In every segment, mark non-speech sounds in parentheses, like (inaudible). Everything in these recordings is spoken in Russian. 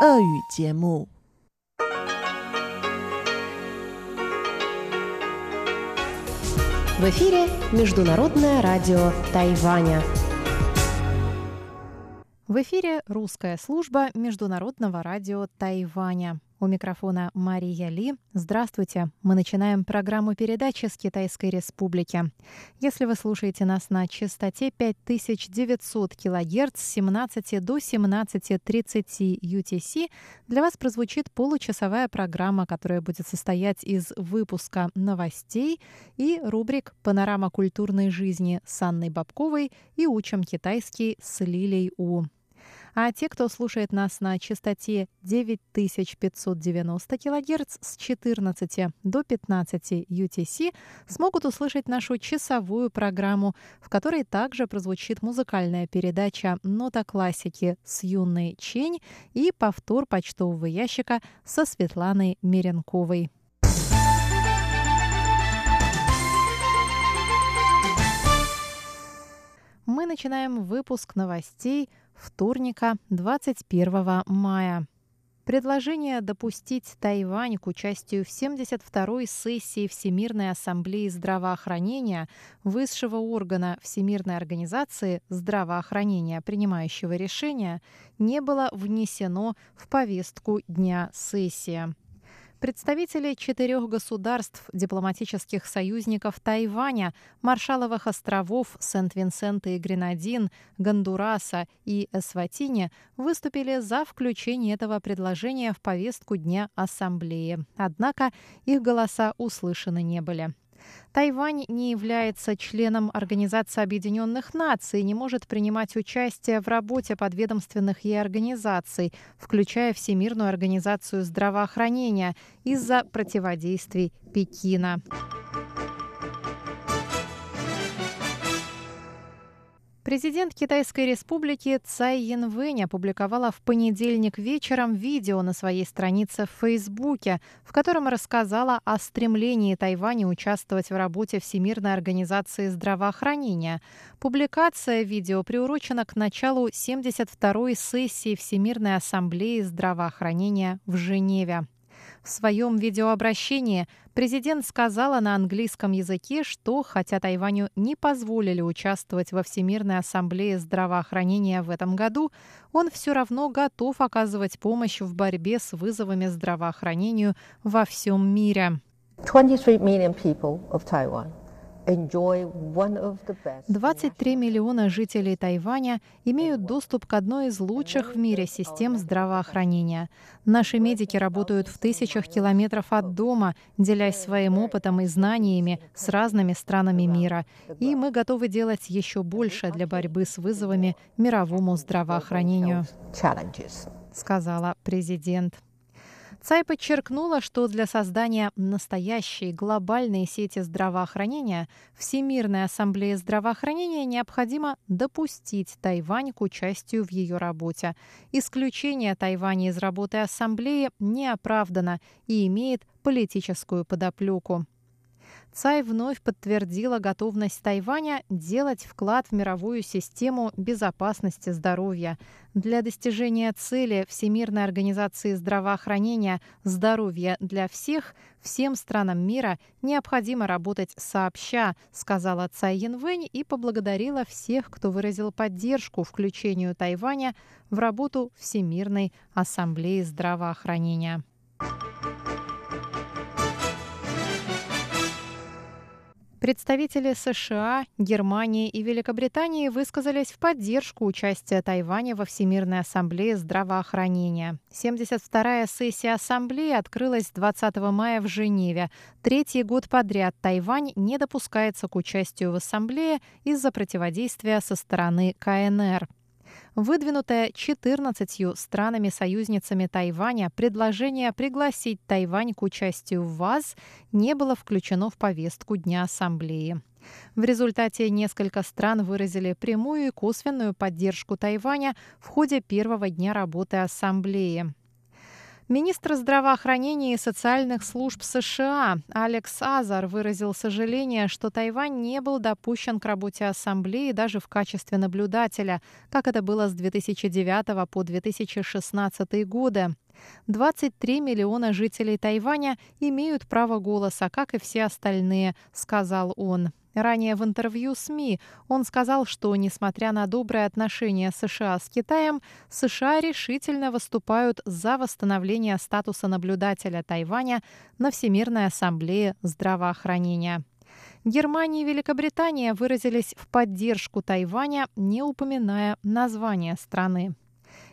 俄语节目。В эфире Международное радио Тайваня. В эфире русская служба Международного радио Тайваня. У микрофона Мария Ли. Здравствуйте. Мы начинаем программу передачи с Китайской Республики. Если вы слушаете нас на частоте 5900 кГц с 17 до 17.30 UTC, для вас прозвучит получасовая программа, которая будет состоять из выпуска новостей и рубрик «Панорама культурной жизни» с Анной Бабковой и «Учим китайский» с Лилей У. А те, кто слушает нас на частоте 9590 кГц с 14 до 15 UTC, смогут услышать нашу часовую программу, в которой также прозвучит музыкальная передача «Нота классики» с юной Чень и повтор почтового ящика со Светланой Меренковой. Мы начинаем выпуск новостей – вторника, 21 мая. Предложение допустить Тайвань к участию в 72-й сессии Всемирной ассамблеи здравоохранения высшего органа Всемирной организации здравоохранения, принимающего решения, не было внесено в повестку дня сессии. Представители четырех государств, дипломатических союзников Тайваня, Маршаловых островов Сент-Винсента и Гренадин, Гондураса и Эсватини выступили за включение этого предложения в повестку Дня Ассамблеи. Однако их голоса услышаны не были. Тайвань не является членом Организации Объединенных Наций и не может принимать участие в работе подведомственных ей организаций, включая Всемирную организацию здравоохранения, из-за противодействий Пекина. Президент Китайской республики Цай Янвэнь опубликовала в понедельник вечером видео на своей странице в Фейсбуке, в котором рассказала о стремлении Тайваня участвовать в работе Всемирной организации здравоохранения. Публикация видео приурочена к началу 72-й сессии Всемирной ассамблеи здравоохранения в Женеве. В своем видеообращении президент сказала на английском языке, что хотя Тайваню не позволили участвовать во Всемирной ассамблее здравоохранения в этом году, он все равно готов оказывать помощь в борьбе с вызовами здравоохранению во всем мире. 23 million people of 23 миллиона жителей Тайваня имеют доступ к одной из лучших в мире систем здравоохранения. Наши медики работают в тысячах километров от дома, делясь своим опытом и знаниями с разными странами мира. И мы готовы делать еще больше для борьбы с вызовами мировому здравоохранению, сказала президент. Цай подчеркнула, что для создания настоящей глобальной сети здравоохранения Всемирной ассамблее здравоохранения необходимо допустить Тайвань к участию в ее работе. Исключение Тайваня из работы ассамблеи не оправдано и имеет политическую подоплеку. Цай вновь подтвердила готовность Тайваня делать вклад в мировую систему безопасности здоровья. Для достижения цели Всемирной организации здравоохранения «Здоровье для всех» всем странам мира необходимо работать сообща, сказала Цай Янвэнь и поблагодарила всех, кто выразил поддержку включению Тайваня в работу Всемирной ассамблеи здравоохранения. Представители США, Германии и Великобритании высказались в поддержку участия Тайваня во Всемирной ассамблее здравоохранения. 72-я сессия ассамблеи открылась 20 мая в Женеве. Третий год подряд Тайвань не допускается к участию в ассамблее из-за противодействия со стороны КНР. Выдвинутое 14 странами-союзницами Тайваня предложение пригласить Тайвань к участию в ВАЗ не было включено в повестку Дня Ассамблеи. В результате несколько стран выразили прямую и косвенную поддержку Тайваня в ходе первого дня работы Ассамблеи. Министр здравоохранения и социальных служб США Алекс Азар выразил сожаление, что Тайвань не был допущен к работе Ассамблеи даже в качестве наблюдателя, как это было с 2009 по 2016 годы. 23 миллиона жителей Тайваня имеют право голоса, как и все остальные, сказал он. Ранее в интервью СМИ он сказал, что, несмотря на добрые отношения США с Китаем, США решительно выступают за восстановление статуса наблюдателя Тайваня на Всемирной ассамблее здравоохранения. Германия и Великобритания выразились в поддержку Тайваня, не упоминая название страны.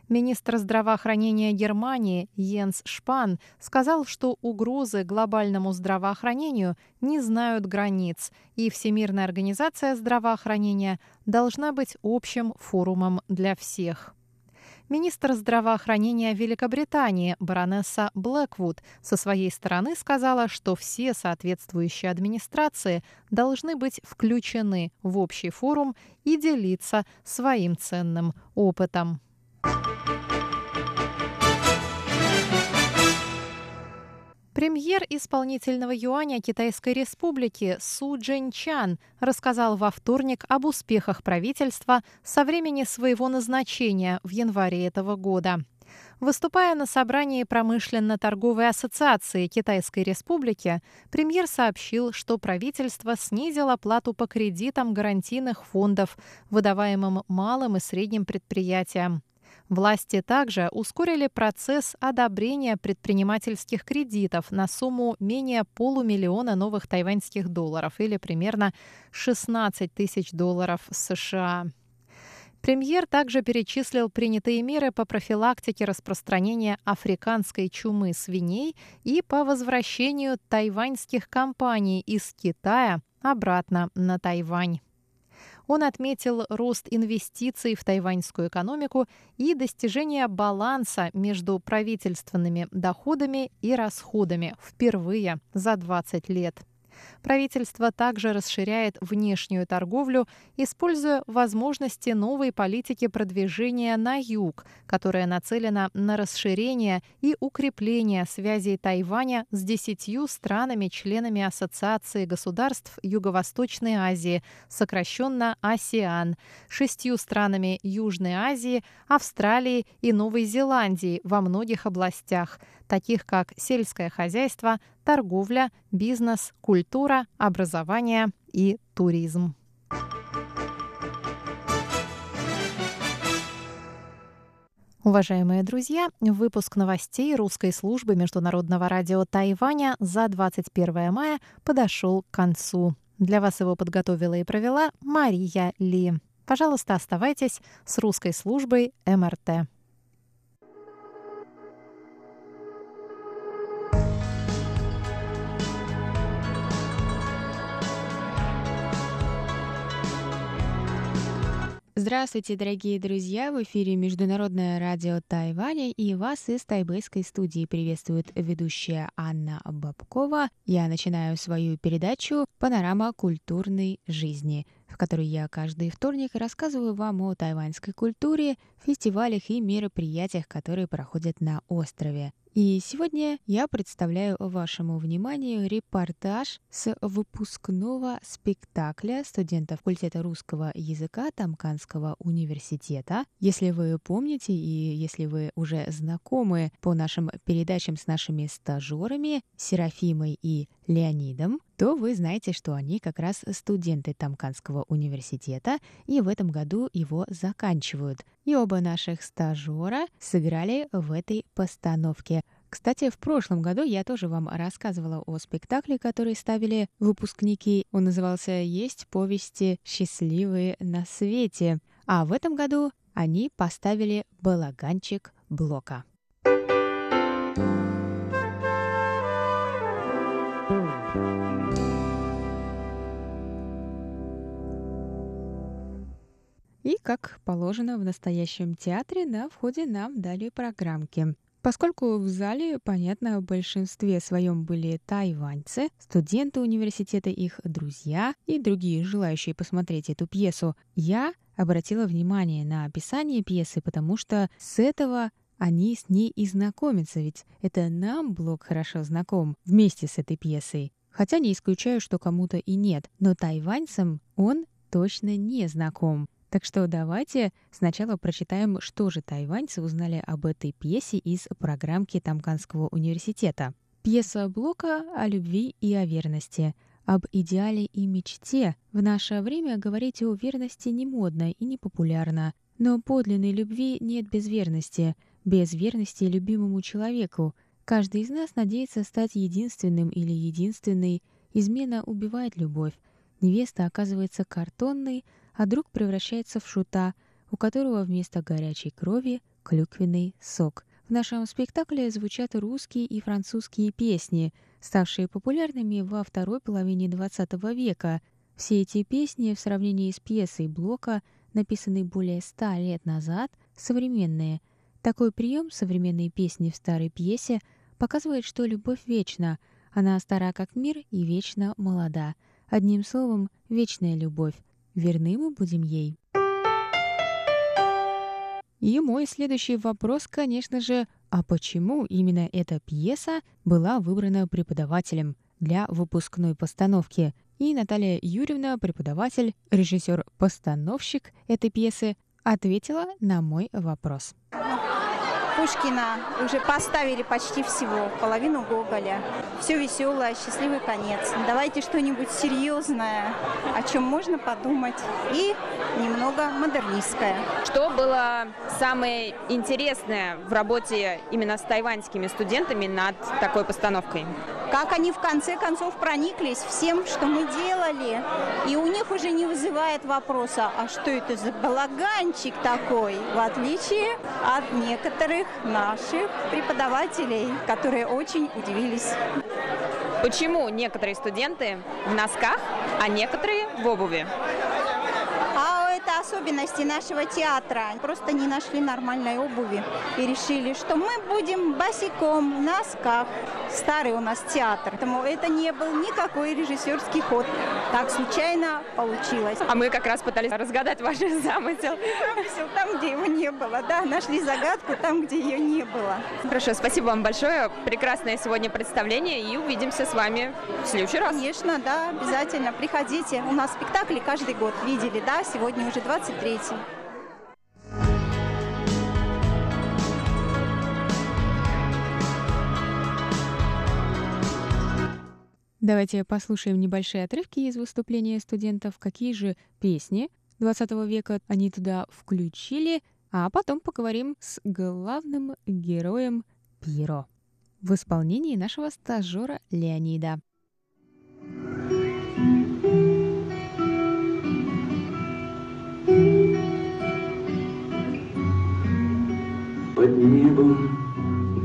Министр здравоохранения Германии Йенс Шпан сказал, что угрозы глобальному здравоохранению не знают границ, и Всемирная организация здравоохранения должна быть общим форумом для всех. Министр здравоохранения Великобритании баронесса Блэквуд со своей стороны сказала, что все соответствующие администрации должны быть включены в общий форум и делиться своим ценным опытом. Премьер исполнительного юаня Китайской Республики Су Джинчан рассказал во вторник об успехах правительства со времени своего назначения в январе этого года. Выступая на собрании промышленно-торговой ассоциации Китайской Республики, премьер сообщил, что правительство снизило плату по кредитам гарантийных фондов, выдаваемым малым и средним предприятиям. Власти также ускорили процесс одобрения предпринимательских кредитов на сумму менее полумиллиона новых тайваньских долларов или примерно 16 тысяч долларов США. Премьер также перечислил принятые меры по профилактике распространения африканской чумы свиней и по возвращению тайваньских компаний из Китая обратно на Тайвань. Он отметил рост инвестиций в тайваньскую экономику и достижение баланса между правительственными доходами и расходами впервые за 20 лет. Правительство также расширяет внешнюю торговлю, используя возможности новой политики продвижения на юг, которая нацелена на расширение и укрепление связей Тайваня с десятью странами-членами Ассоциации государств Юго-Восточной Азии, сокращенно АСЕАН, шестью странами Южной Азии, Австралии и Новой Зеландии во многих областях – таких как сельское хозяйство, торговля, бизнес, культура, образование и туризм. Уважаемые друзья, выпуск новостей русской службы Международного радио Тайваня за 21 мая подошел к концу. Для вас его подготовила и провела Мария Ли. Пожалуйста, оставайтесь с русской службой МРТ. Здравствуйте, дорогие друзья! В эфире Международное радио Тайваня и вас из тайбэйской студии приветствует ведущая Анна Бабкова. Я начинаю свою передачу «Панорама культурной жизни», в которой я каждый вторник рассказываю вам о тайваньской культуре, фестивалях и мероприятиях, которые проходят на острове. И сегодня я представляю вашему вниманию репортаж с выпускного спектакля студентов факультета русского языка Тамканского университета. Если вы помните и если вы уже знакомы по нашим передачам с нашими стажерами Серафимой и Леонидом, то вы знаете, что они как раз студенты Тамканского университета и в этом году его заканчивают. И оба наших стажера сыграли в этой постановке. Кстати, в прошлом году я тоже вам рассказывала о спектакле, который ставили выпускники. Он назывался «Есть повести счастливые на свете». А в этом году они поставили «Балаганчик Блока». И, как положено в настоящем театре, на входе нам дали программки. Поскольку в зале, понятно, в большинстве своем были тайваньцы, студенты университета, их друзья и другие желающие посмотреть эту пьесу, я обратила внимание на описание пьесы, потому что с этого они с ней и знакомятся, ведь это нам Блок хорошо знаком вместе с этой пьесой. Хотя не исключаю, что кому-то и нет, но тайваньцам он точно не знаком. Так что давайте сначала прочитаем, что же тайваньцы узнали об этой пьесе из программки Тамканского университета. Пьеса Блока о любви и о верности. Об идеале и мечте. В наше время говорить о верности не модно и не популярно. Но подлинной любви нет без верности. Без верности любимому человеку – Каждый из нас надеется стать единственным или единственной. Измена убивает любовь. Невеста оказывается картонной, а друг превращается в шута, у которого вместо горячей крови клюквенный сок. В нашем спектакле звучат русские и французские песни, ставшие популярными во второй половине XX века. Все эти песни в сравнении с пьесой Блока, написанной более ста лет назад, современные. Такой прием современной песни в старой пьесе – показывает, что любовь вечна. Она стара как мир и вечно молода. Одним словом, вечная любовь. Верны мы будем ей. И мой следующий вопрос, конечно же, а почему именно эта пьеса была выбрана преподавателем для выпускной постановки? И Наталья Юрьевна, преподаватель, режиссер-постановщик этой пьесы, ответила на мой вопрос. Пушкина уже поставили почти всего, половину Гоголя. Все веселое, счастливый конец. Давайте что-нибудь серьезное, о чем можно подумать, и немного модернистское. Что было самое интересное в работе именно с тайваньскими студентами над такой постановкой? Как они в конце концов прониклись всем, что мы делали. И у них уже не вызывает вопроса, а что это за балаганчик такой, в отличие от некоторых наших преподавателей, которые очень удивились. Почему некоторые студенты в носках, а некоторые в обуви? Это особенности нашего театра. Просто не нашли нормальной обуви и решили, что мы будем босиком, в носках. Старый у нас театр. Поэтому это не был никакой режиссерский ход. Так случайно получилось. А мы как раз пытались разгадать ваш (laughs) замысел. Замысел там, где его не было. Да, нашли загадку там, где ее не было. Хорошо, спасибо вам большое. Прекрасное сегодня представление. И увидимся с вами в следующий раз. Конечно, да, обязательно. Приходите. У нас спектакли каждый год видели, да, сегодня уже 23 Давайте послушаем небольшие отрывки из выступления студентов, какие же песни 20 века они туда включили, а потом поговорим с главным героем Пиро в исполнении нашего стажера Леонида. Под небом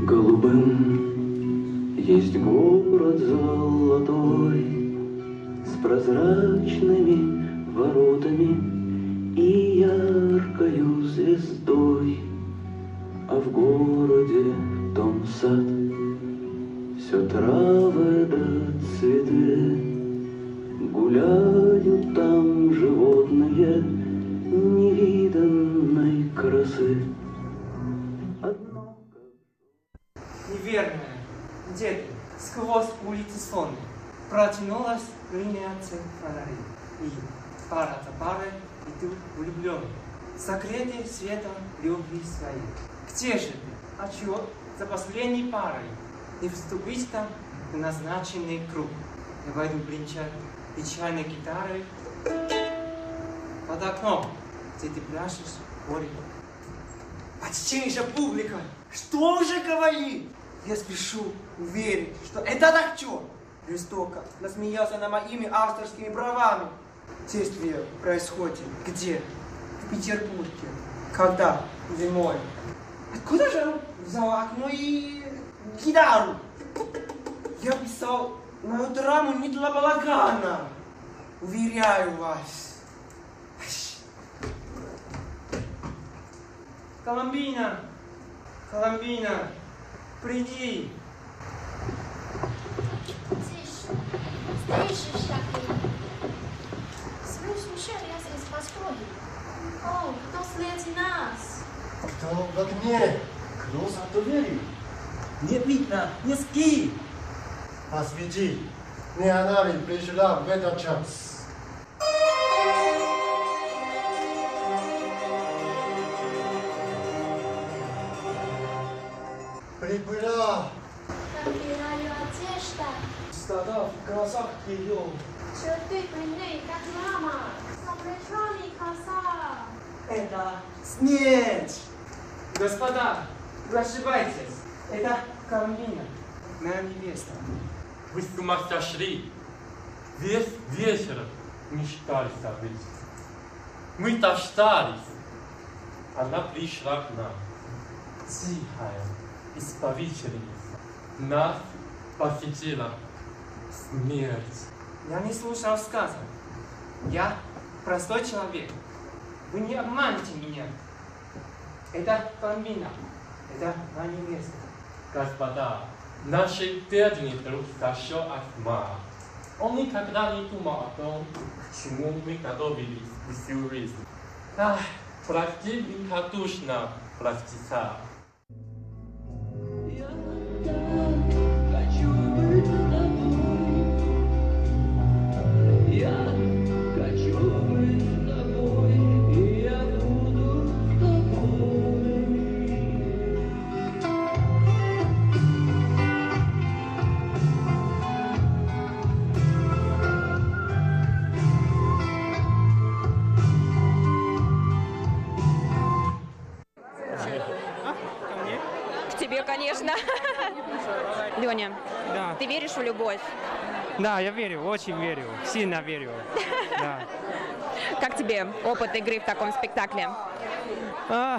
голубым Есть город золотой С прозрачными воротами И яркою звездой А в городе том сад. Все травы да цветы Гуляют там животные Невиданной красы Сквозь улицы сонной протянулась линия фонарей. И пара за парой идут влюбленные, согретые светом любви своей. Где же ты? А чего за последней парой? Не вступить там в назначенный круг. Я войду бренчать печальной гитарой под окном, где ты пляшешь горе. Почтеннейшая публика, что уже говорит? Я спешу уверить, что этот актер жестоко насмеялся над моими авторскими правами. Действие происходит где? В Петербурге. Когда? Зимой. Откуда же он взял окно и гитару? Я писал мою драму не для балагана. Уверяю вас. Коломбина! Коломбина! Приди! Тише. Слышишь, Шаки? Слышишь, я здесь подходит. О, кто среди нас? Кто в огне? Кто за дверью? Не видно, не ски. Посвети. Не она ли пришла в этот час? Прибыла. Набираю одежда. Стада в глазах ее. Черты пыльные, как мама. Заплеченный коса. Это снег. Господа, вы ошибаетесь. Это Каролина, моя невеста. Вы с ума сошли. Весь вечер мечтали забыть. Мы топтались. Она пришла к нам. Тихая избавительница. Нас посетила смерть. Я не слушал сказок. Я простой человек. Вы не обманете меня. Это Бамбина. Это моя невеста. Господа, наш бедный друг сошел от ума. Он никогда не думал о том, к чему мы готовились всю жизнь. Ах, прости великодушно, простица. К Да, я верю, очень верю, сильно верю. (laughs) Да. Как тебе опыт игры в таком спектакле? А,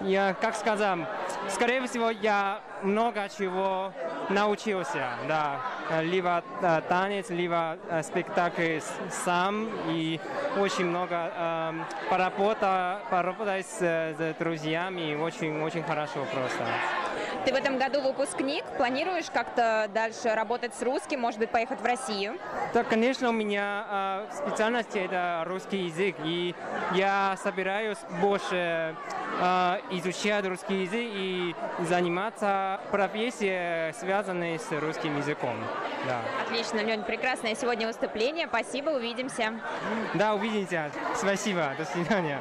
я, как сказать, скорее всего, я много чего научился, да. Либо э, танец, либо э, спектакль сам, и очень много эм, поработа, поработать с, с друзьями, очень, очень хорошо просто. Ты в этом году выпускник. Планируешь как-то дальше работать с русским, может быть, поехать в Россию? Да, конечно, у меня э, специальность это русский язык, и я собираюсь больше э, изучать русский язык и заниматься профессией, связанной с русским языком. Да, Отлично, Лень, прекрасное сегодня выступление. Спасибо, увидимся. да увидимся. Спасибо, до свидания.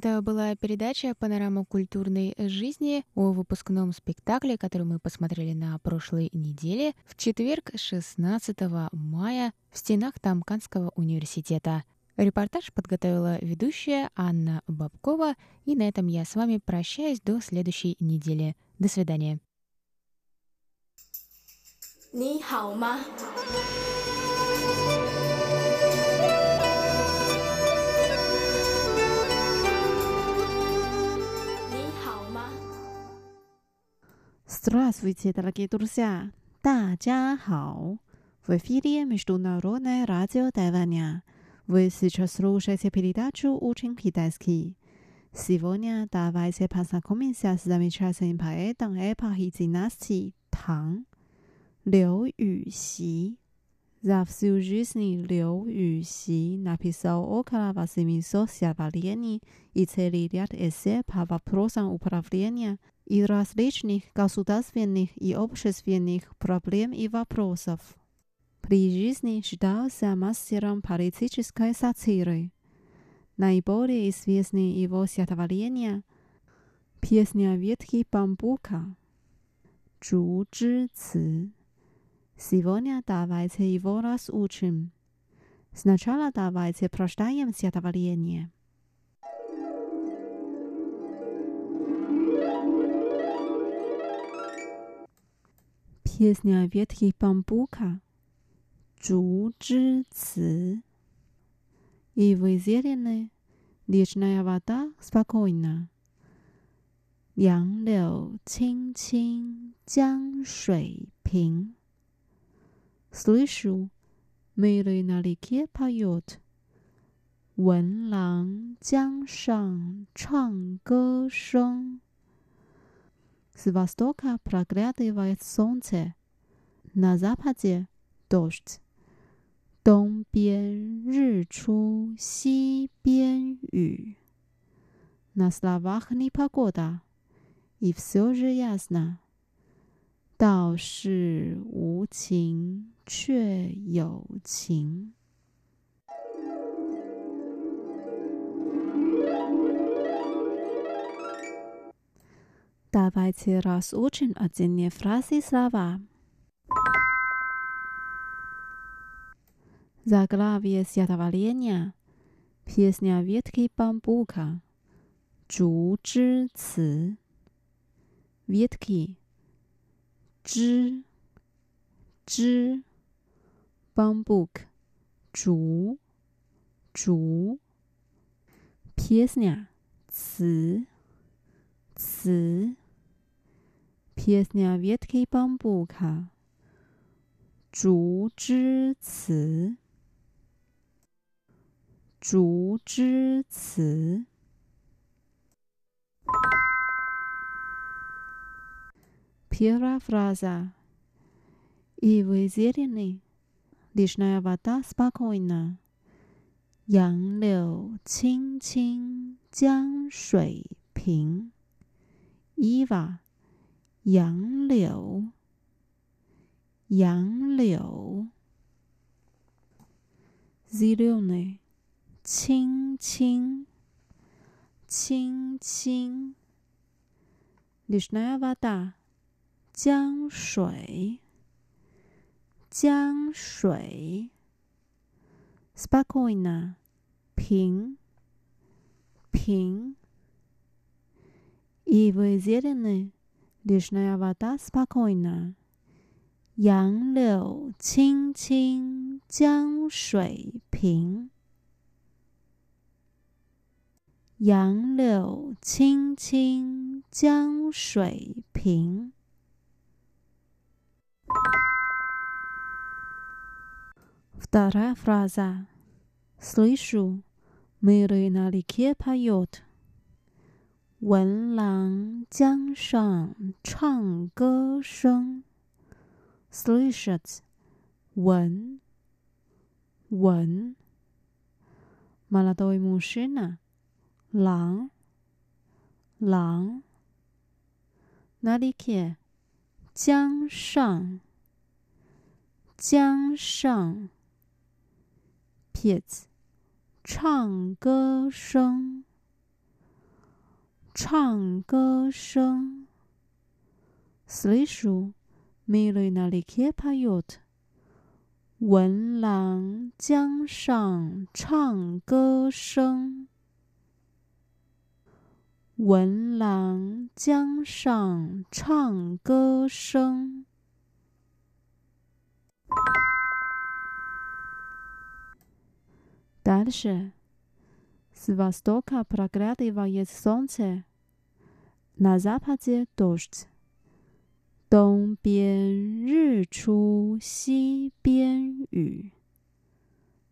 Это была передача «Панорама культурной жизни» о выпускном спектакле, который мы посмотрели на прошлой неделе, в четверг, 16 мая, в стенах Тамканского университета. Репортаж подготовила ведущая Анна Бабкова, и на этом я с вами прощаюсь до следующей недели. До свидания. 你好吗？ Здравствуйте, дорогие друзья! 大家好! В эфире Международное радио Тайваня. Вы сейчас слушаете передачу «Учим китайский». Сегодня давайте познакомимся с замечательным поэтом эпохи династии Тang Лю Юxi. За всю жизнь Лю Юxi написал около 800 стихотворений и целый ряд эссе по вопросам управления и различных государственных и общественных проблем и вопросов. При жизни считался мастером политической сатиры. Наиболее известны его стихотворения «Песня ветки бамбука», «Чу Чжи Ци». Сегодня давайте его разучим. Сначала давайте прочитаем стихотворение. pieśnia Wietki Pampuka Чужи ци. И в изерины речная вода спокойна. Ян лео чин чин, джан шуй пин. Слышу, милый на реке поет. Вен лан джан шан чанг шон. С востока проглядывает солнце, на западе дождь. 东边日出西边雨. На словах непогода, и все же ясно. 道是无情却有情。 Dawajcie raz uczeń o dziennie frazy słowa. Zagrawie zadowolenia. Pieśnia Wietki Bambuka. Zhu zhi ci. Wietki. Zhi. Zhi. Bambuk. Zhu. Zhu. Pieśnia. Ci. песня ветки бамбука 竹枝词竹枝词。Первая фраза. И вы зеленый, лишняя вода спокойна. 杨柳青青江水平。Ива， 杨柳，杨柳。Zеленый，青青，青青。Лишняя вода，江水，江水。Спокойно，平，平。И вы зеленый, лишняя вода спокойна. 杨柳青青江水平。杨柳青青江水平。Вторая фраза. Слышу, миры на реке поет. 闻郎江上唱歌声，слышать，闻，闻。молодой мужчина，郎，郎。на реке，江上，江上。петь，唱歌声。 唱歌声，слышу, милый на реке поет。闻郎江上唱歌声，闻郎江上唱歌声。Дальше. С востока проглядывает солнце, на западе дождь. 东边日出西边雨。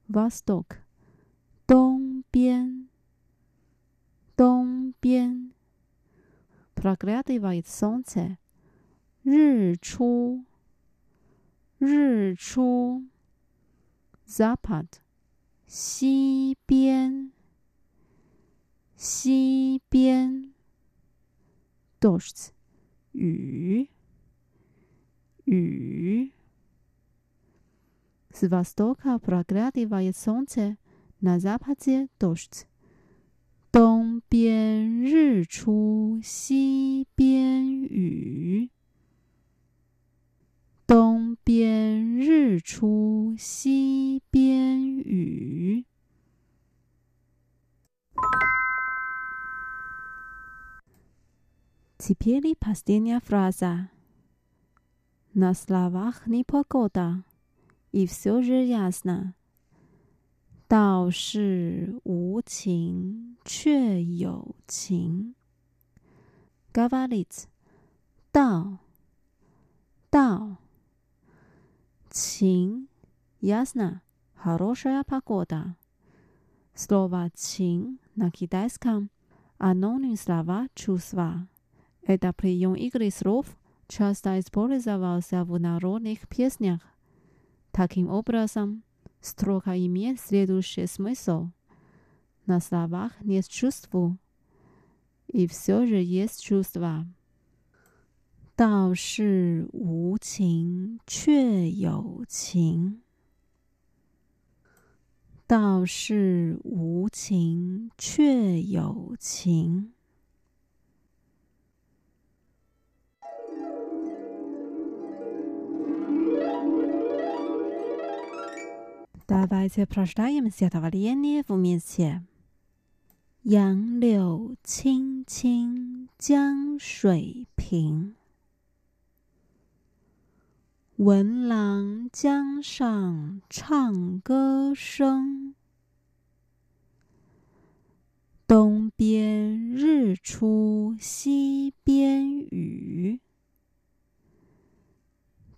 Восток，东边，东边。Проглядывает солнце，日出，日出。Запад，西边。 西边，дождь，雨，雨。с в о с т о к а проглядывает солнце на западе дождь。东边日出，西边雨。东边日出，西边雨。thank you Теперь последняя фраза. На словах непогода, и все же ясно. 道是无情却有情。Говорит. 道道情 ясно. Хорошая погода. Слово «чин» на китайском – аноним слова «чувства». Этот прием игры слов часто использовался в народных песнях. Таким образом, строка имеет следующий смысл. На словах нет чувства, и все же есть чувство. 道是无情却有情，道是无情却有情。 Давайте прочитаем стихотворение вместе. 杨柳青青江水平，闻郎江上唱歌声。东边日出西边雨，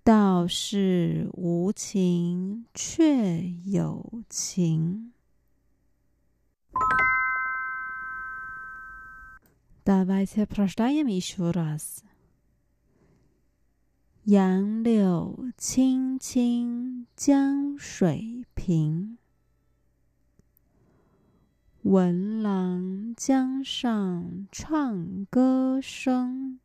道是无情却有情。Давайте прочитаем еще раз. 杨柳青青江水平，闻郎江上唱歌声。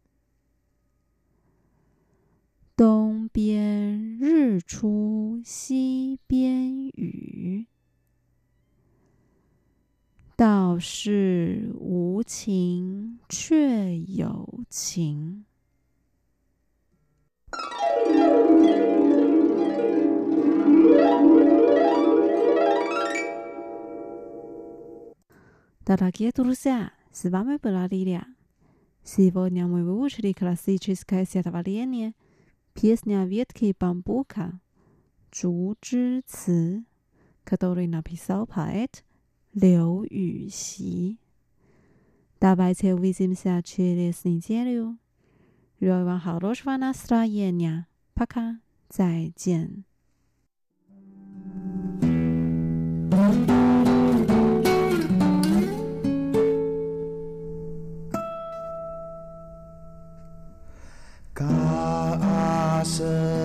东边日出西边雨。道是无情却有情。Дорогие друзья, с вами была Лилия. Сегодня мы выучили классическое стихотворение «Песня ветки бамбука» 竹枝词, который написал поэт 刘禹锡。Давайте увидимся через неделю. Желаю вам хорошего настроения. Пока. 再见。 myself.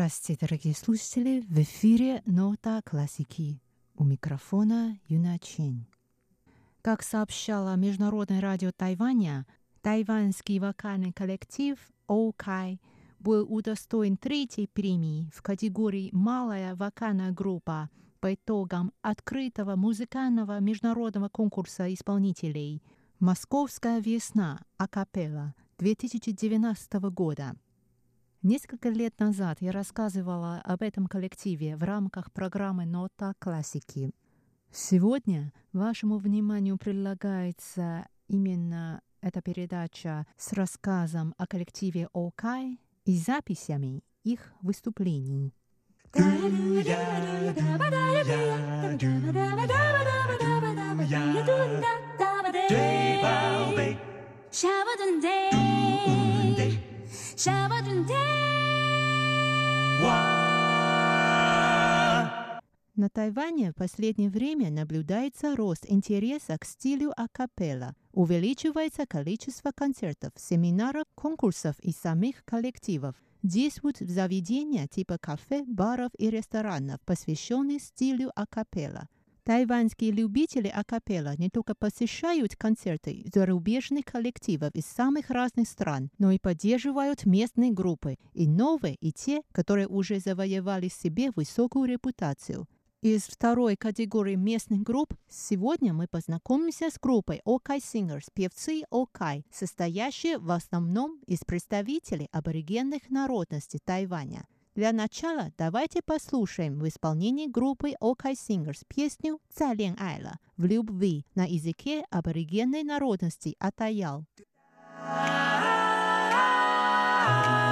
Здравствуйте, дорогие слушатели! В эфире «Нота классики». У микрофона Юна Чень. Как сообщала Международное радио Тайваня, тайваньский вокальный коллектив «Оукай» был удостоен третьей премии в категории «Малая вокальная группа» по итогам открытого музыкального международного конкурса исполнителей «Московская весна. Акапелла» 2019 года – Несколько лет назад я рассказывала об этом коллективе в рамках программы «Нота классики». Сегодня вашему вниманию предлагается именно эта передача с рассказом о коллективе «Окай» и записями их выступлений. На Тайване в последнее время наблюдается рост интереса к стилю акапелла. Увеличивается количество концертов, семинаров, конкурсов и самих коллективов. Действуют заведения типа кафе, баров и ресторанов, посвященных стилю акапелла. Тайваньские любители акапелла не только посещают концерты зарубежных коллективов из самых разных стран, но и поддерживают местные группы, и новые, и те, которые уже завоевали себе высокую репутацию. Из второй категории местных групп сегодня мы познакомимся с группой Окай Singers, певцы Окай, состоящие в основном из представителей аборигенных народностей Тайваня. Для начала давайте послушаем в исполнении группы Окай Singers песню «Цай лен айла» в любви на языке аборигенной народности Атаял. Iturusku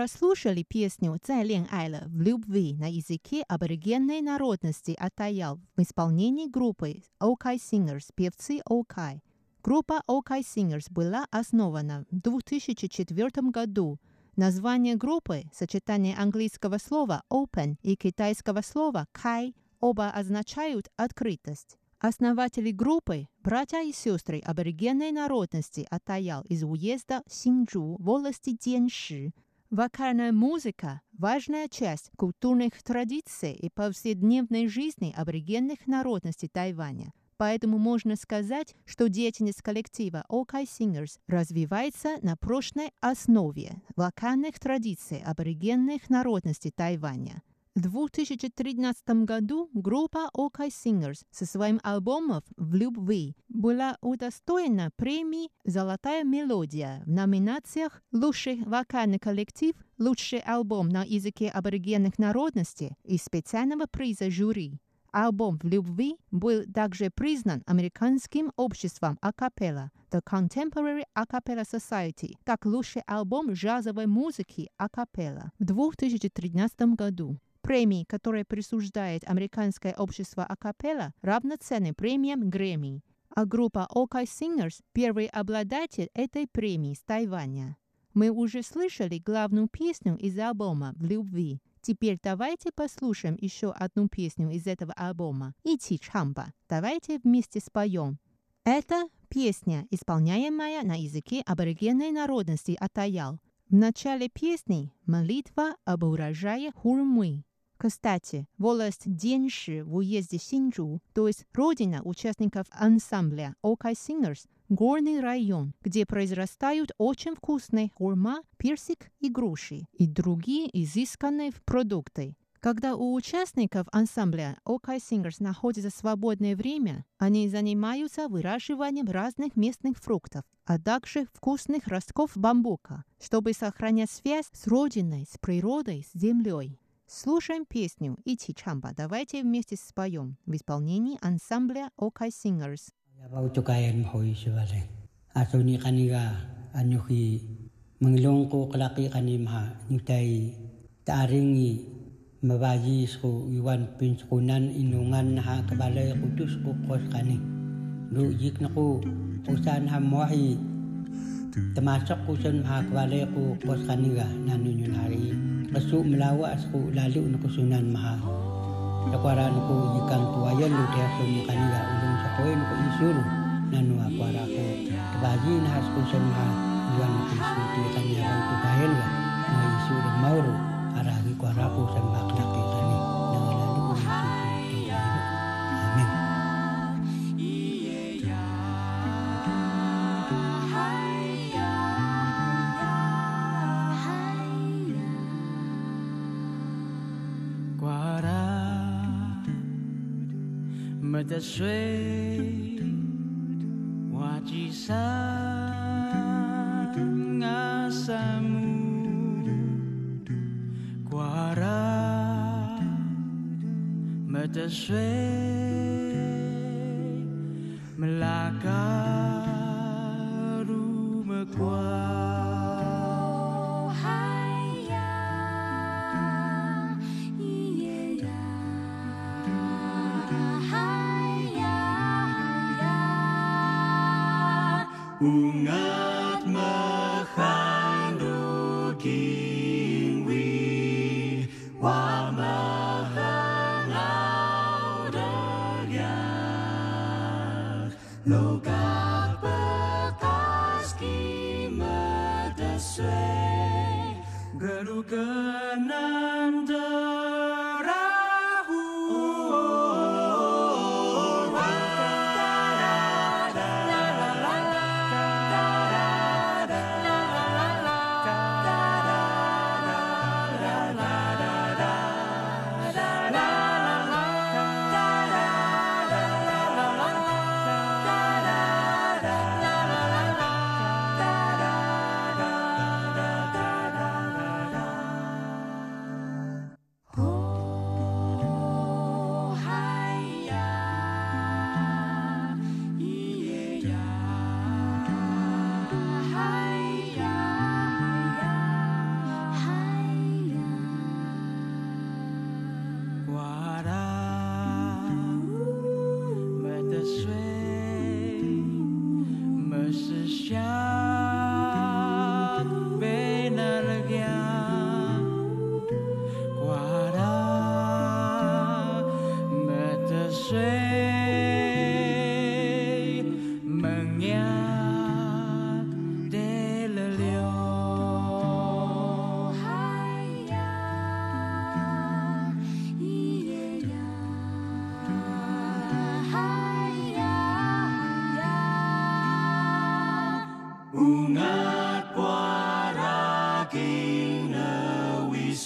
прослушали песню «Цай лен айла» в любви на языке аборигенной народности Атаял в исполнении группы Окай Singers, певцы Окай. Группа Окай Singers была основана в 2004 году. Название группы – сочетание английского слова «open» и китайского слова «кай» оба означают «открытость». Основатели группы – братья и сестры аборигенной народности Атаял из уезда Синджу, волости Денши. Вокальная музыка – важная часть культурных традиций и повседневной жизни аборигенных народностей Тайваня. Поэтому можно сказать, что деятельность коллектива Окай Singers развивается на прочной основе вокальных традиций аборигенных народностей Тайваня. В 2013 году группа OK Singers со своим альбомом «В любви» была удостоена премии «Золотая мелодия» в номинациях «Лучший вокальный коллектив», «Лучший альбом на языке аборигенных народностей» и специального приза жюри. Альбом «В любви» был также признан Американским обществом акапелла The Contemporary Acapella Society как лучший альбом джазовой музыки акапелла в 2013 году. Премии, которые присуждает Американское общество акапелла, равноценны премиям Грэмми. А группа OK Singers – первый обладатель этой премии с Тайваня. Мы уже слышали главную песню из альбома «В любви». Теперь давайте послушаем еще одну песню из этого альбома «Ити Чамба». Давайте вместе споем. Это песня, исполняемая на языке аборигенной народности Атаял. В начале песни молитва об урожае хурмы. Кстати, волость Денши в уезде Синджу, то есть родина участников ансамбля OK Singers, горный район, где произрастают очень вкусные хурма, персик и груши и другие изысканные продукты. Когда у участников ансамбля OK Singers находится свободное время, они занимаются выращиванием разных местных фруктов, а также вкусных ростков бамбука, чтобы сохранять связь с родиной, с природой, с землей. Слушаем песню «Ити Чамба». Давайте вместе споем в исполнении ансамбля kanimha nitay taaringi mabayi ko iwan pinskunan inungan na ha kabalay ko tus ko kos kani. Lu yik na ko usan ha mohi tamasok ko sa ha kabalay ko kos kaniga nanunyo Resu melawa asku lalu nuku sunan maha. Dakwara nuku ikan tuayan lu dia sumukan ya ulung sakoe nuku isur. Nanu akwara aku kebaji nah asku sun maha. Juan nuku isu tiwitan nyarang tukahin ya. Nuku isur dan mauru. Arahi kuaraku sembak laki. Wajisan 瓜拉没得水，没拉嘎 Ungat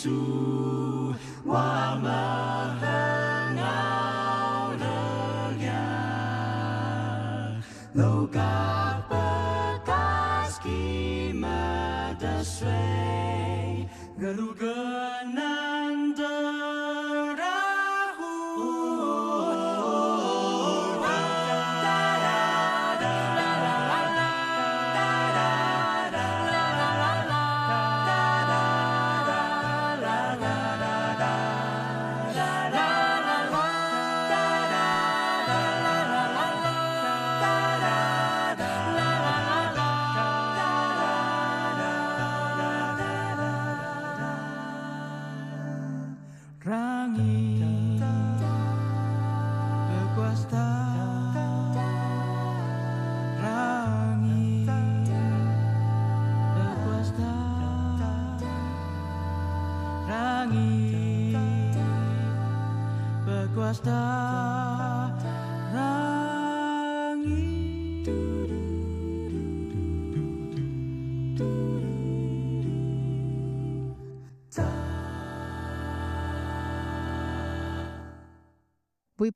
Jesus.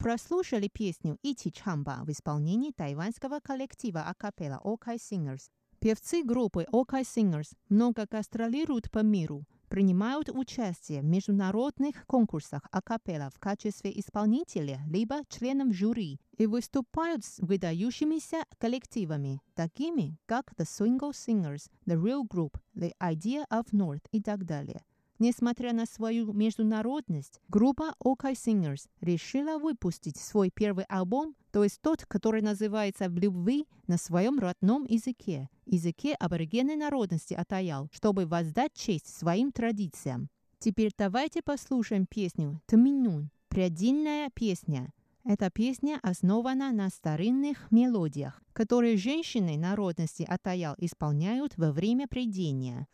Прослушали песню «Ити Чамба» в исполнении тайваньского коллектива акапелла Okai Singers. Певцы группы Okai Singers много гастролируют по миру, принимают участие в международных конкурсах акапелла в качестве исполнителя либо членов жюри и выступают с выдающимися коллективами, такими как The Swingle Singers, The Real Group, The Idea of North и так далее. Несмотря на свою международность, группа OK Singers решила выпустить свой первый альбом, то есть тот, который называется «В любви» на своем родном языке, языке аборигенной народности Атаял, чтобы воздать честь своим традициям. Теперь давайте послушаем песню «Тминун» – «Предельная песня». Эта песня основана на старинных мелодиях, которые женщины народности Атаял исполняют во время предения.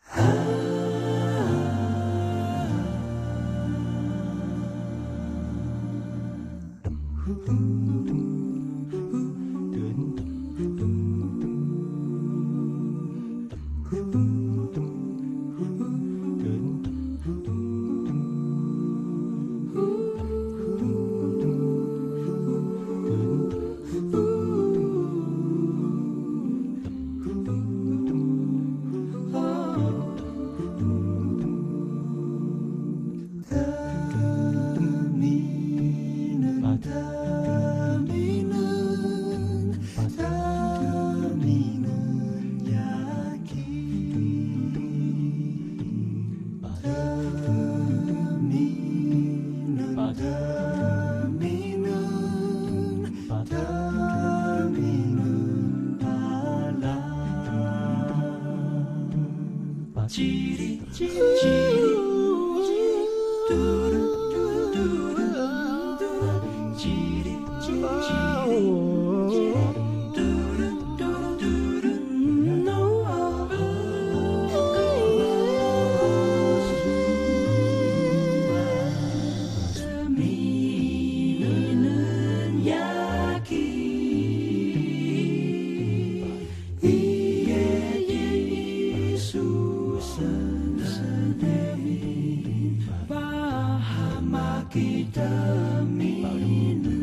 Ooh. quita mi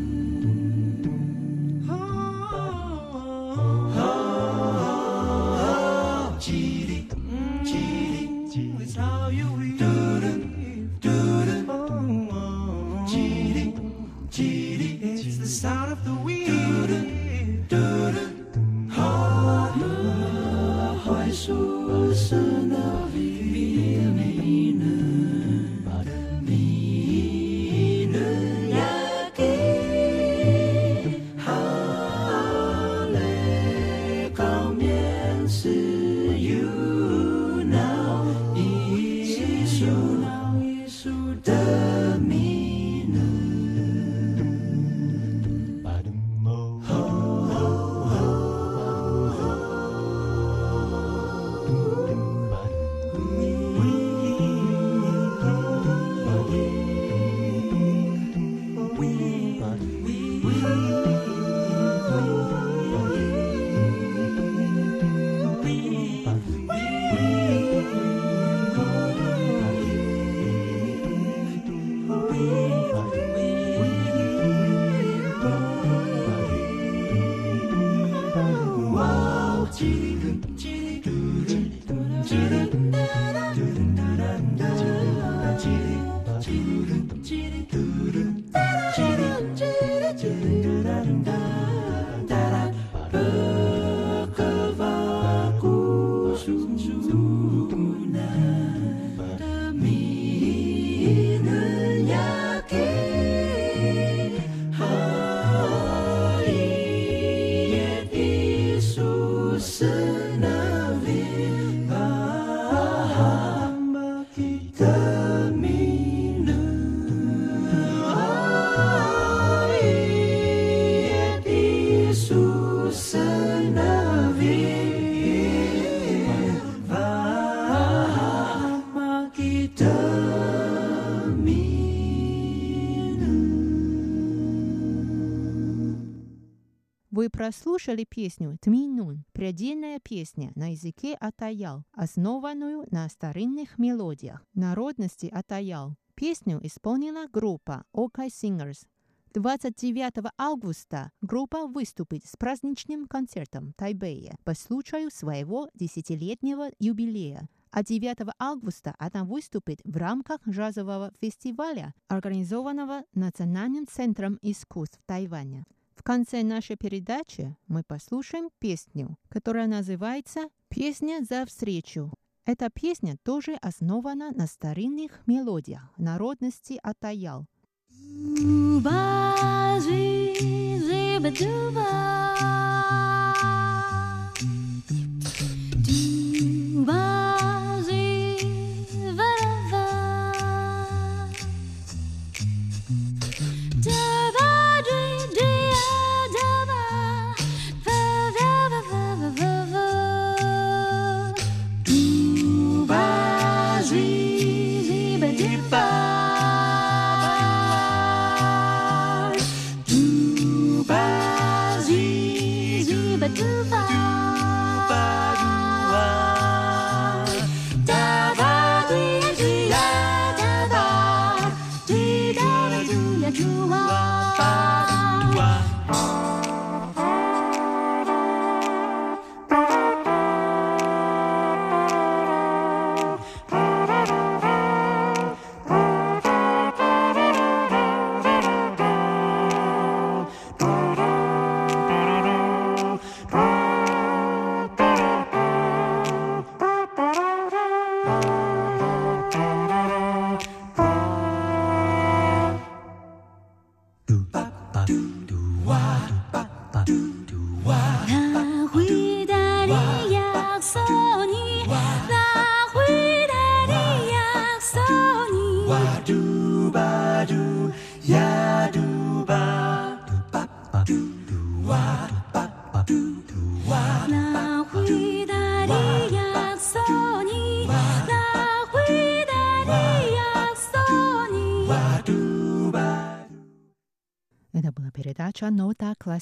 Holy. Прослушали песню «Тминун» – предельная песня на языке атаял, основанную на старинных мелодиях народности атаял. Песню исполнила группа OK Singers. 29 августа группа выступит с праздничным концертом в Тайбэе по случаю своего десятилетнего юбилея. А 9 августа она выступит в рамках джазового фестиваля, организованного Национальным центром искусств Тайваня. В конце нашей передачи мы послушаем песню, которая называется «Песня за встречу». Эта песня тоже основана на старинных мелодиях народности Атаял. 나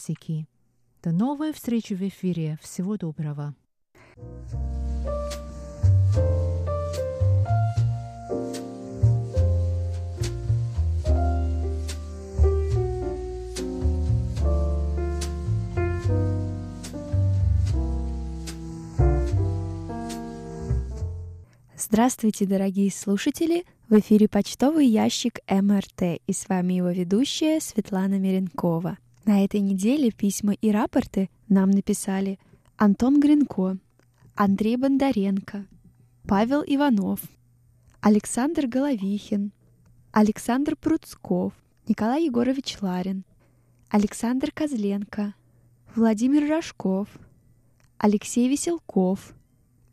классики». До новой встречи в эфире. Всего доброго. Здравствуйте, дорогие слушатели! В эфире почтовый ящик МРТ, и с вами его ведущая Светлана Миренкова. На этой неделе письма и рапорты нам написали Антон Гринко, Андрей Бондаренко, Павел Иванов, Александр Головихин, Александр Пруцков, Николай Егорович Ларин, Александр Козленко, Владимир Рожков, Алексей Веселков,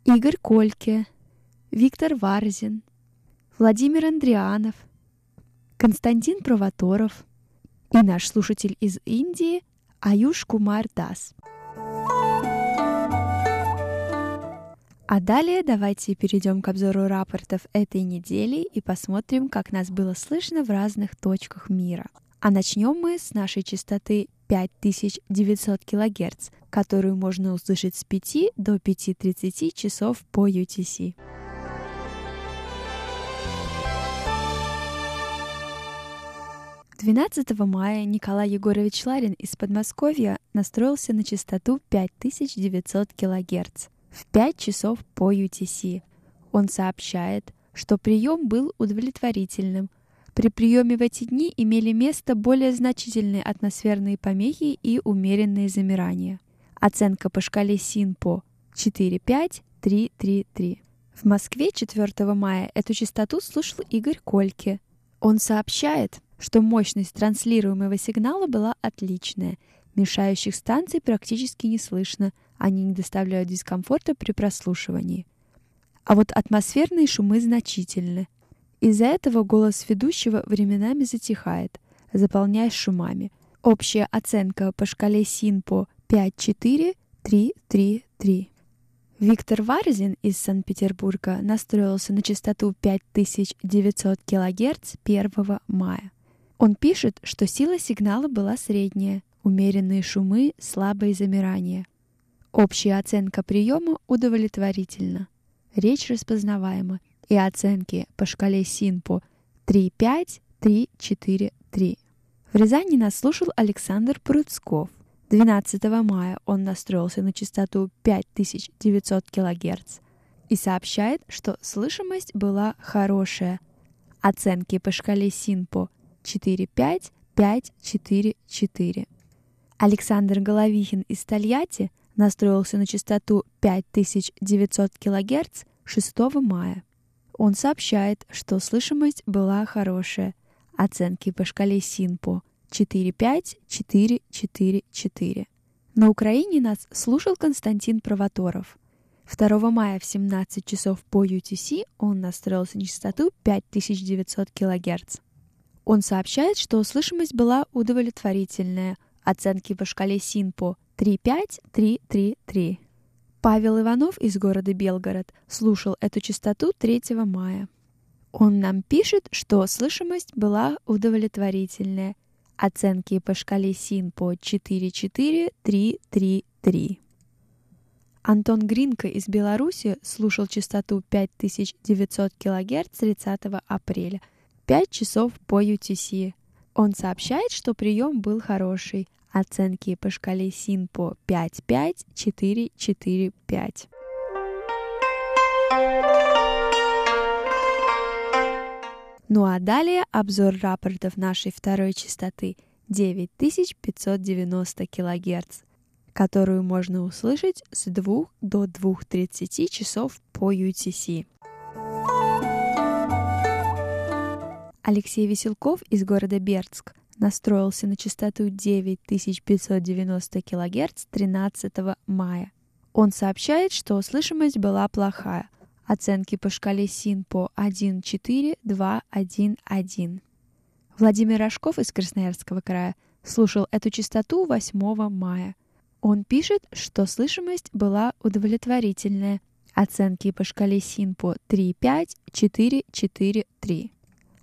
Игорь Кольке, Виктор Варзин, Владимир Андрианов, Константин Провоторов и наш слушатель из Индии Аюш Кумар Дас. А далее давайте перейдем к обзору рапортов этой недели и посмотрим, как нас было слышно в разных точках мира. А начнем мы с нашей частоты 5900 кГц, которую можно услышать с 5 до 5.30 часов по UTC. 12 мая Николай Егорович Ларин из Подмосковья настроился на частоту 5900 кГц в 5 часов по UTC. Он сообщает, что прием был удовлетворительным. При приеме в эти дни имели место более значительные атмосферные помехи и умеренные замирания. Оценка по шкале СИНПО 45333. В Москве 4 мая эту частоту слушал Игорь Кольке. Он сообщает, что мощность транслируемого сигнала была отличная. Мешающих станций практически не слышно, они не доставляют дискомфорта при прослушивании. А вот атмосферные шумы значительны. Из-за этого голос ведущего временами затихает, заполняясь шумами. Общая оценка по шкале СИНПО 5-4-3-3-3. Виктор Варзин из Санкт-Петербурга настроился на частоту 5900 кГц 1 мая. Он пишет, что сила сигнала была средняя. умеренные шумы, слабые замирания. Общая оценка приема удовлетворительна. Речь распознаваема, и оценки по шкале СИНПО 3,5, 3, 4, 3. В Рязани нас слушал Александр Пруцков. 12 мая он настроился на частоту 5900 кГц и сообщает, что слышимость была хорошая. Оценки по шкале СИНПО 4,5, 5, 4, 4. Александр Головихин из Тольятти настроился на частоту 5900 кГц 6 мая. Он сообщает, что слышимость была хорошая. Оценки по шкале СИНПО 4-5, 4-4-4. На Украине нас слушал Константин Провоторов. 2 мая в 17 часов по UTC он настроился на частоту 5900 кГц. Он сообщает, что слышимость была удовлетворительная. Оценки по шкале СИНПО 3-5, 3-3-3. Павел Иванов из города Белгород слушал эту частоту 3 мая. Он нам пишет, что слышимость была удовлетворительная. Оценки по шкале СИНПО 4-4-3-3-3. Антон Гринко из Беларуси слушал частоту 5900 кГц 30 апреля, 5 часов по UTC. Он сообщает, что прием был хороший. Оценки по шкале СИНПО 5-5-4-4-5. Ну а далее обзор рапортов нашей второй частоты 9590 кГц, которую можно услышать с 2 до 2.30 часов по UTC. Алексей Веселков из города Бердск настроился на частоту 9590 кГц 13 мая. Он сообщает, что слышимость была плохая. Оценки по шкале СИНПО 1.4.2.1.1. Владимир Рожков из Красноярского края слушал эту частоту 8 мая. Он пишет, что слышимость была удовлетворительная. Оценки по шкале СИНПО 3.5, 4.4.3.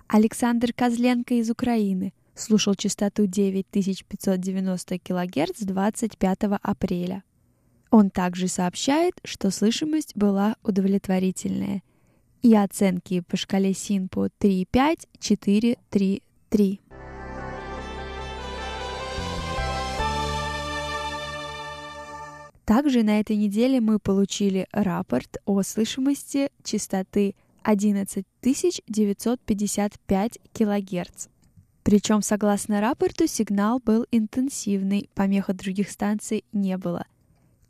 Александр Козленко из Украины слушал частоту 9590 кГц 25 апреля. Он также сообщает, что слышимость была удовлетворительная. И оценки по шкале СИНПО 3,5, 4, 3, 3. Также на этой неделе мы получили рапорт о слышимости частоты 11955 кГц. Причем, согласно рапорту, сигнал был интенсивный, помех от других станций не было.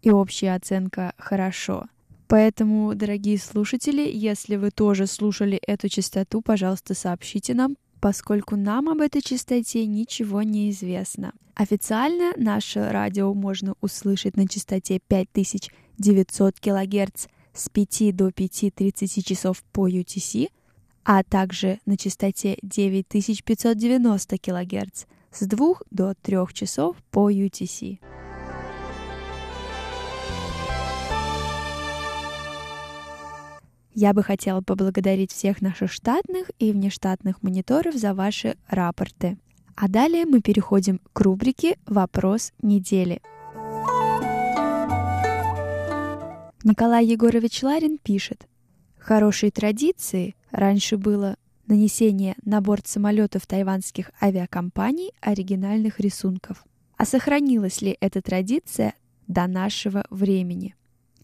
И общая оценка «хорошо». Поэтому, дорогие слушатели, если вы тоже слушали эту частоту, пожалуйста, сообщите нам, поскольку нам об этой частоте ничего не известно. Официально наше радио можно услышать на частоте 5900 кГц с 5 до 5.30 часов по UTC, а также на частоте 9590 кГц с 2 до 3 часов по UTC. Я бы хотела поблагодарить всех наших штатных и внештатных мониторов за ваши рапорты. А далее мы переходим к рубрике «Вопрос недели». Николай Егорович Ларин пишет, «Хорошей традицией раньше было нанесение на борт самолетов тайванских авиакомпаний оригинальных рисунков. А сохранилась ли эта традиция до нашего времени?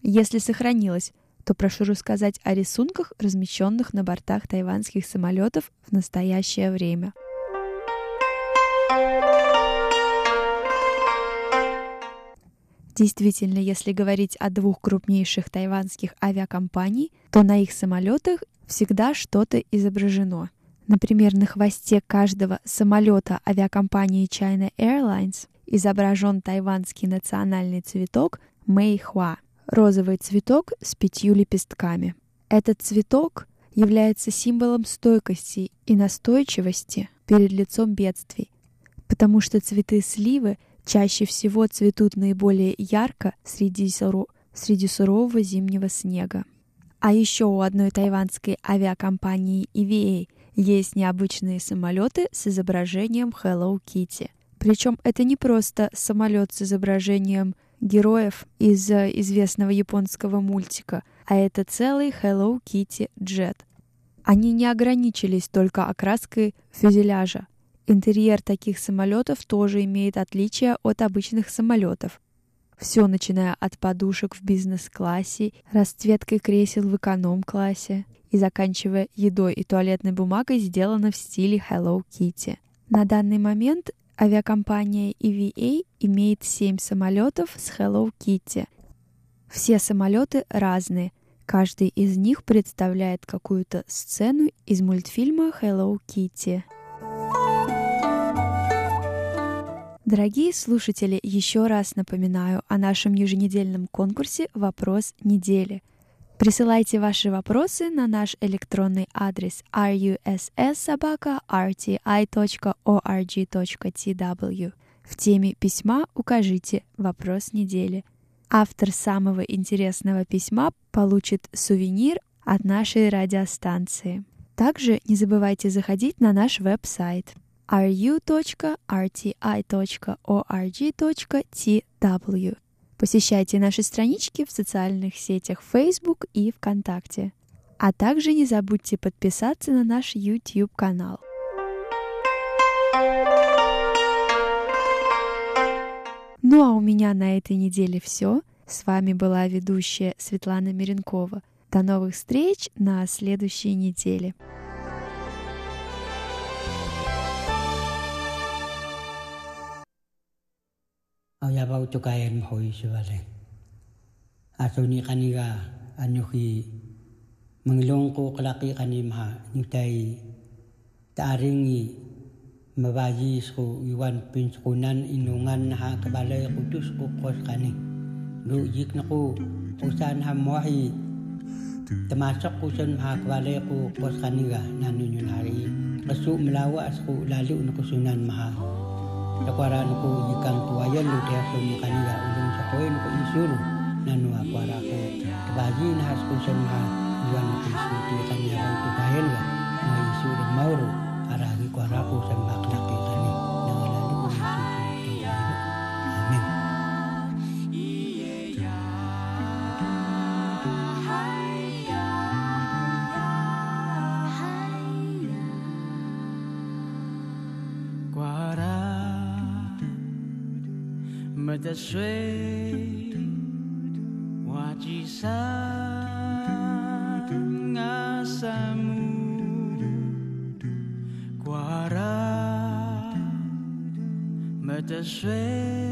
Если сохранилась, то прошу рассказать о рисунках, размещенных на бортах тайванских самолетов в настоящее время. Действительно, если говорить о двух крупнейших тайванских авиакомпаний, то на их самолетах всегда что-то изображено. Например, на хвосте каждого самолета авиакомпании China Airlines изображен тайванский национальный цветок Мэйхуа – розовый цветок с пятью лепестками. Этот цветок является символом стойкости и настойчивости перед лицом бедствий, потому что цветы сливы чаще всего цветут наиболее ярко среди, суру... среди сурового зимнего снега. А еще у одной тайванской авиакомпании EVA есть необычные самолеты с изображением Hello Kitty. Причем это не просто самолет с изображением героев из э, известного японского мультика, а это целый Hello Kitty Jet. Они не ограничились только окраской фюзеляжа. Интерьер таких самолетов тоже имеет отличие от обычных самолетов. Все, начиная от подушек в бизнес-классе, расцветкой кресел в эконом-классе и заканчивая едой и туалетной бумагой, сделано в стиле Hello Kitty. На данный момент авиакомпания EVA имеет 7 самолетов с Hello Kitty. Все самолеты разные. Каждый из них представляет какую-то сцену из мультфильма Hello Kitty. Дорогие слушатели, еще раз напоминаю о нашем еженедельном конкурсе «Вопрос недели». Присылайте ваши вопросы на наш электронный адрес russsobaka.rti.org.tw. В теме письма укажите «Вопрос недели». Автор самого интересного письма получит сувенир от нашей радиостанции. Также не забывайте заходить на наш веб-сайт ru.rti.org.tw. Посещайте наши странички в социальных сетях Facebook и ВКонтакте. А также не забудьте подписаться на наш YouTube-канал. Ну а у меня на этой неделе все. С вами была ведущая Светлана Миренкова. До новых встреч на следующей неделе. ayabau tukayen hoi sebalik. Asuni kaniga anuhi menglongku kelaki kanimha nyutai taringi mabaji sku iwan pinskunan inungan ha kebalai kudus ku kos kani. Lu yik naku usan hamwahi termasuk kusun ha kebalai ku kos kaniga nanunyun hari. Kesu asku lali lalu nukusunan maha kwara nuku nyikang tuayan lu dia ku nyikang ya ulung sahoy nuku isur nanu kwara ku kebaji na has ku sen ha juan ku isu tu kan ya ku bayan ya na isu de mauru arah ku kwara ku Mata 枝山阿山姆，瓜拉，们的水。